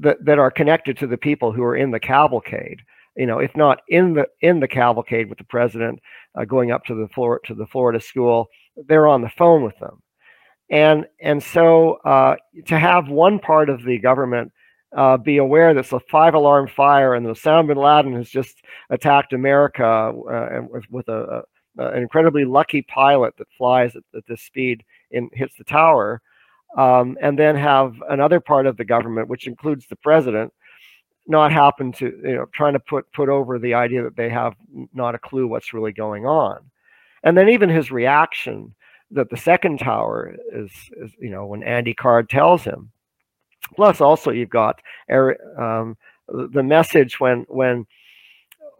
that that are connected to the people who are in the cavalcade. You know if not in the in the cavalcade with the president uh, going up to the floor to the Florida school they're on the phone with them. And and so uh, to have one part of the government uh, be aware that it's a five alarm fire and Osama bin Laden has just attacked America uh, with, with a, uh, an incredibly lucky pilot that flies at, at this speed and hits the tower, um, and then have another part of the government, which includes the president, not happen to you know trying to put put over the idea that they have not a clue what's really going on, and then even his reaction that the second tower is, is you know when Andy Card tells him. Plus, also you've got um, the message when when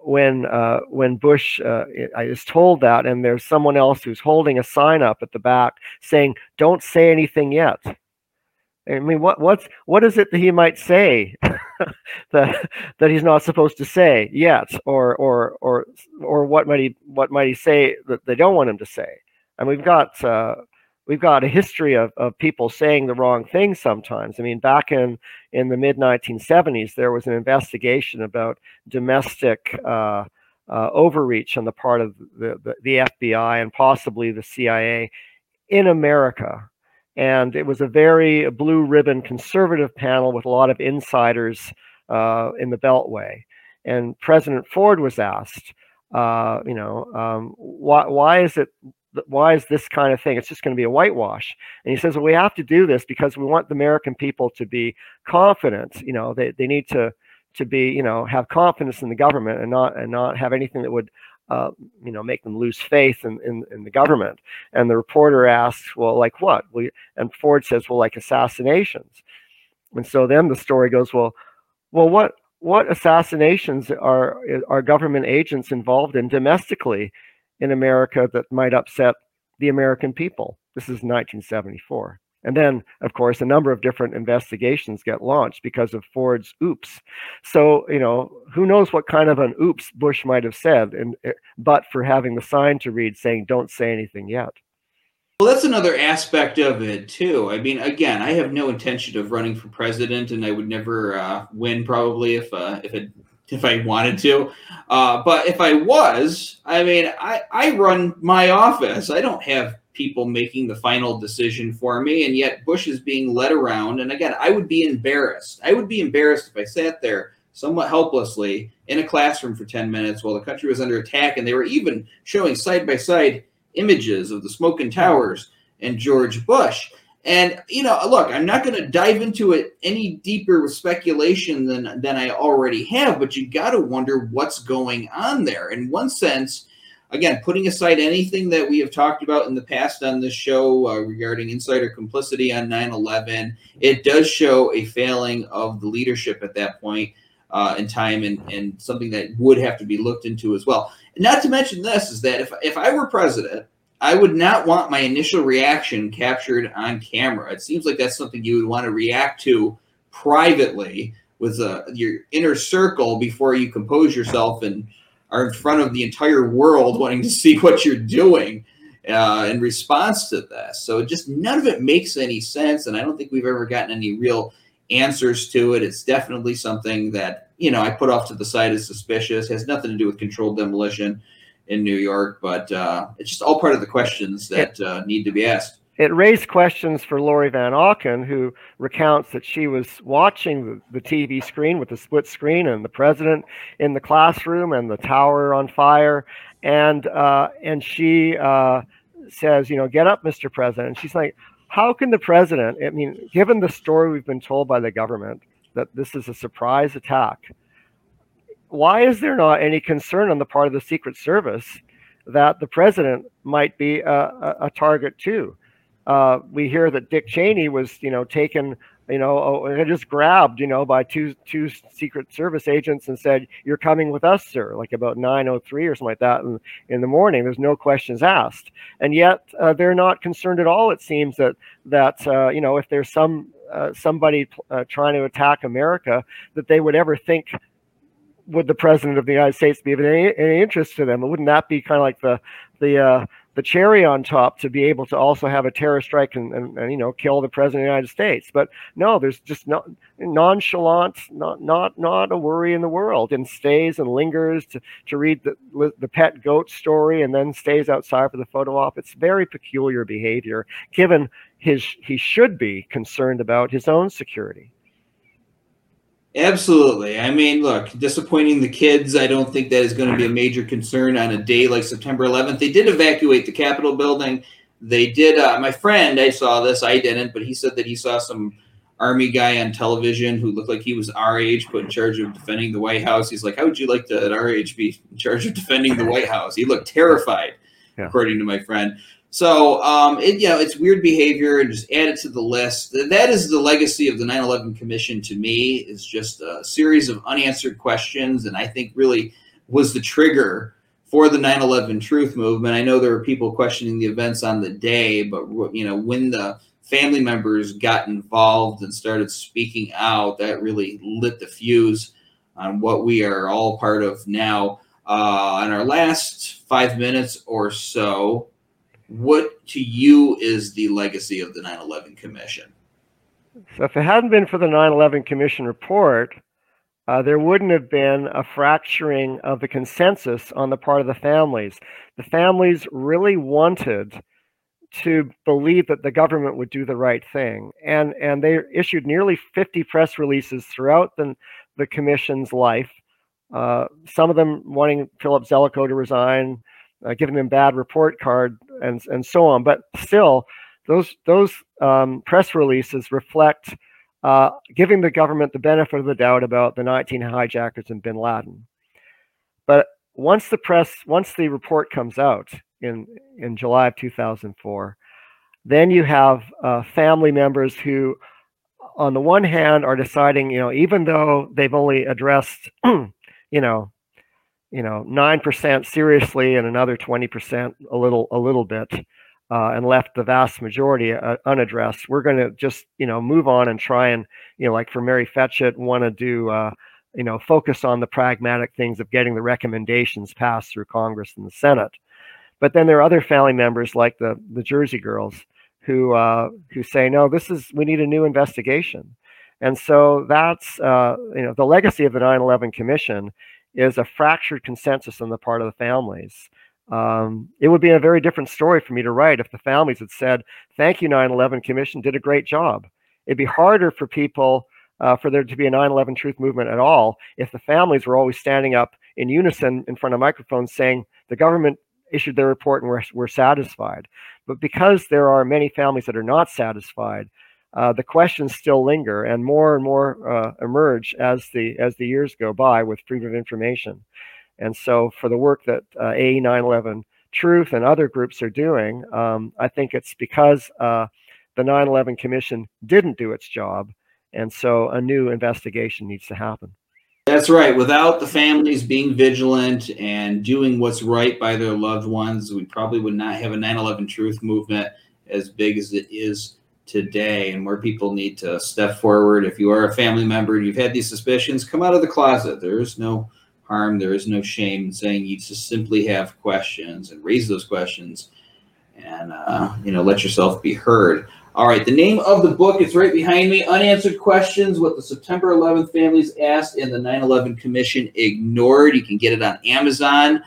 when uh, when Bush uh, I was told that, and there's someone else who's holding a sign up at the back saying, "Don't say anything yet." I mean, what what's what is it that he might say that that he's not supposed to say yet, or or or or what might he what might he say that they don't want him to say? And we've got uh, we've got a history of, of people saying the wrong thing sometimes. I mean, back in, in the mid 1970s, there was an investigation about domestic uh, uh, overreach on the part of the, the, the, FBI and possibly the CIA in America. And it was a very blue ribbon conservative panel with a lot of insiders uh, in the Beltway. And President Ford was asked, uh, you know, um, why, why is it why is this kind of thing? It's just going to be a whitewash. And he says, well, we have to do this because we want the American people to be confident. You know, they, they need to to be, you know, have confidence in the government and not and not have anything that would, uh, you know, make them lose faith in, in, in the government. And the reporter asks, well, like what? Well, and Ford says, well, like assassinations. And so then the story goes, well, well, what what assassinations are are government agents involved in domestically in America that might upset the American people? This is 1974. And then, of course, a number of different investigations get launched because of Ford's oops. So, you know, who knows what kind of an oops Bush might have said, and eh, but for having the sign to read saying "Don't say anything yet." Well, that's another aspect of it too. I mean, again, I have no intention of running for president, and I would never uh, win probably if uh, if it if I wanted to. Uh, but if I was, I mean, I I run my office. I don't have people making the final decision for me. And yet Bush is being led around. And again, I would be embarrassed. I would be embarrassed if I sat there somewhat helplessly in a classroom for 10 minutes while the country was under attack. And they were even showing side by side images of the smoking towers and George Bush. And you know, look, I'm not going to dive into it any deeper with speculation than than I already have, but you got to wonder what's going on there. In one sense, again, putting aside anything that we have talked about in the past on this show uh, regarding insider complicity on 9 11, it does show a failing of the leadership at that point uh, in time and, and something that would have to be looked into as well. not to mention this is that if, if I were president, I would not want my initial reaction captured on camera. It seems like that's something you would want to react to privately with uh, your inner circle before you compose yourself and are in front of the entire world wanting to see what you're doing uh, in response to this. So just none of it makes any sense. And I don't think we've ever gotten any real answers to it. It's definitely something that, you know, I put off to the side as suspicious, it has nothing to do with controlled demolition in New York, but uh, it's just all part of the questions that uh, need to be asked it raised questions for Lorie Van Auken, who recounts that she was watching the, the, TV screen with the split screen and the president in the classroom and the tower on fire, and uh, and she uh, says, you know, get up, Mr. President. And she's like, how can the president? I mean, given the story we've been told by the government that this is a surprise attack, why is there not any concern on the part of the Secret Service that the president might be a, a, a target too? uh, we hear that Dick Cheney was, you know, taken, you know, oh, just grabbed, you know, by two two Secret Service agents and said, "You're coming with us, sir," like about 9:03 or something like that in, in the morning. There's no questions asked, and yet uh, they're not concerned at all. It seems that that uh, you know, if there's some uh, somebody uh, trying to attack America, that they would ever think would the president of the United States be of any, any interest to them? Wouldn't that be kind of like the the uh, the cherry on top to be able to also have a terror strike and, and, and, you know kill the president of the United States. But no, there's just not nonchalant, not not not a worry in the world, and stays and lingers to, to read the the pet goat story, and then stays outside for the photo op. It's very peculiar behavior, given his he should be concerned about his own security. Absolutely. I mean, look, disappointing the kids, I don't think that is going to be a major concern on a day like September 11th. They did evacuate the Capitol building. They did. Uh, my friend, I saw this. I didn't, but he said that he saw some army guy on television who looked like he was our age, put in charge of defending the White House. He's like, "How would you like to, at our age, be in charge of defending the White House?" He looked terrified, yeah. according to my friend. So, um, it, you know, it's weird behavior and just add it to the list. That is the legacy of the 9 11 Commission to me, is just a series of unanswered questions. And I think really was the trigger for the 9 11 truth movement. I know there were people questioning the events on the day, but, you know, when the family members got involved and started speaking out, that really lit the fuse on what we are all part of now. Uh, in our last five minutes or so, what to you is the legacy of the 9-11 commission? So if it hadn't been for the 9-11 commission report uh, there wouldn't have been a fracturing of the consensus on the part of the families. The families really wanted to believe that the government would do the right thing and and they issued nearly 50 press releases throughout the, the commission's life uh, some of them wanting philip zelikow to resign uh, giving them bad report card and and so on. But still, those those um, press releases reflect uh, giving the government the benefit of the doubt about the 19 hijackers and bin Laden. But once the press, once the report comes out in, in July of 2004, then you have uh, family members who, on the one hand, are deciding, you know, even though they've only addressed, you know, you know, nine percent seriously and another 20 percent a little, a little bit, uh, and left the vast majority uh, unaddressed. We're going to just, you know, move on and try and, you know, like for Mary Fetchet, want to do, uh, you know, focus on the pragmatic things of getting the recommendations passed through Congress and the Senate. But then there are other family members like the the Jersey girls who uh, who say, no, this is we need a new investigation. And so that's uh, you know the legacy of the 9/11 Commission is a fractured consensus on the part of the families. Um, it would be a very different story for me to write if the families had said, "Thank you, 9/11 Commission, did a great job." It'd be harder for people uh, for there to be a 9/11 truth movement at all if the families were always standing up in unison in front of microphones saying the government issued their report and we're, we're satisfied. But because there are many families that are not satisfied, uh, the questions still linger and more and more uh, emerge as the as the years go by with freedom of information. And so, for the work that uh, AE 9/11 Truth and other groups are doing, um, I think it's because uh, the 9/11 Commission didn't do its job, and so a new investigation needs to happen. That's right. Without the families being vigilant and doing what's right by their loved ones, we probably would not have a 9 11 truth movement as big as it is today. And more people need to step forward. If you are a family member and you've had these suspicions, come out of the closet. There is no harm, there is no shame in saying you just simply have questions and raise those questions and, uh, you know, let yourself be heard. All right, the name of the book is right behind me. Unanswered Questions What the September 11th Families Asked and the 9 11 Commission Ignored. You can get it on Amazon.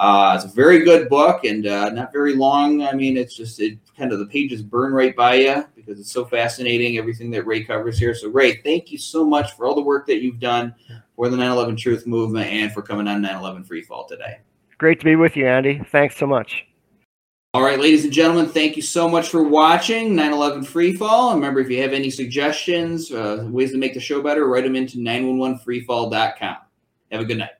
Uh, it's a very good book and uh, not very long. I mean, it's just it kind of the pages burn right by you because it's so fascinating, everything that Ray covers here. So, Ray, thank you so much for all the work that you've done for the 9 11 Truth Movement and for coming on 9 11 Freefall today. Great to be with you, Andy. Thanks so much. All right, ladies and gentlemen, thank you so much for watching 911 Freefall. Remember, if you have any suggestions, uh, ways to make the show better, write them into 911freefall.com. Have a good night.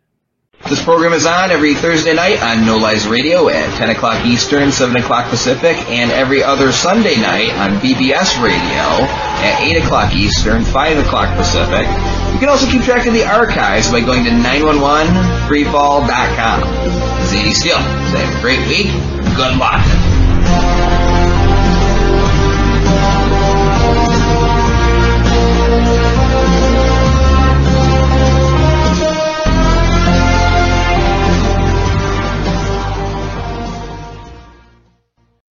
This program is on every Thursday night on No Lies Radio at 10 o'clock Eastern, 7 o'clock Pacific, and every other Sunday night on BBS Radio at 8 o'clock Eastern, 5 o'clock Pacific. You can also keep track of the archives by going to 911freefall.com. This is Andy Steele. Have a great week. Good luck.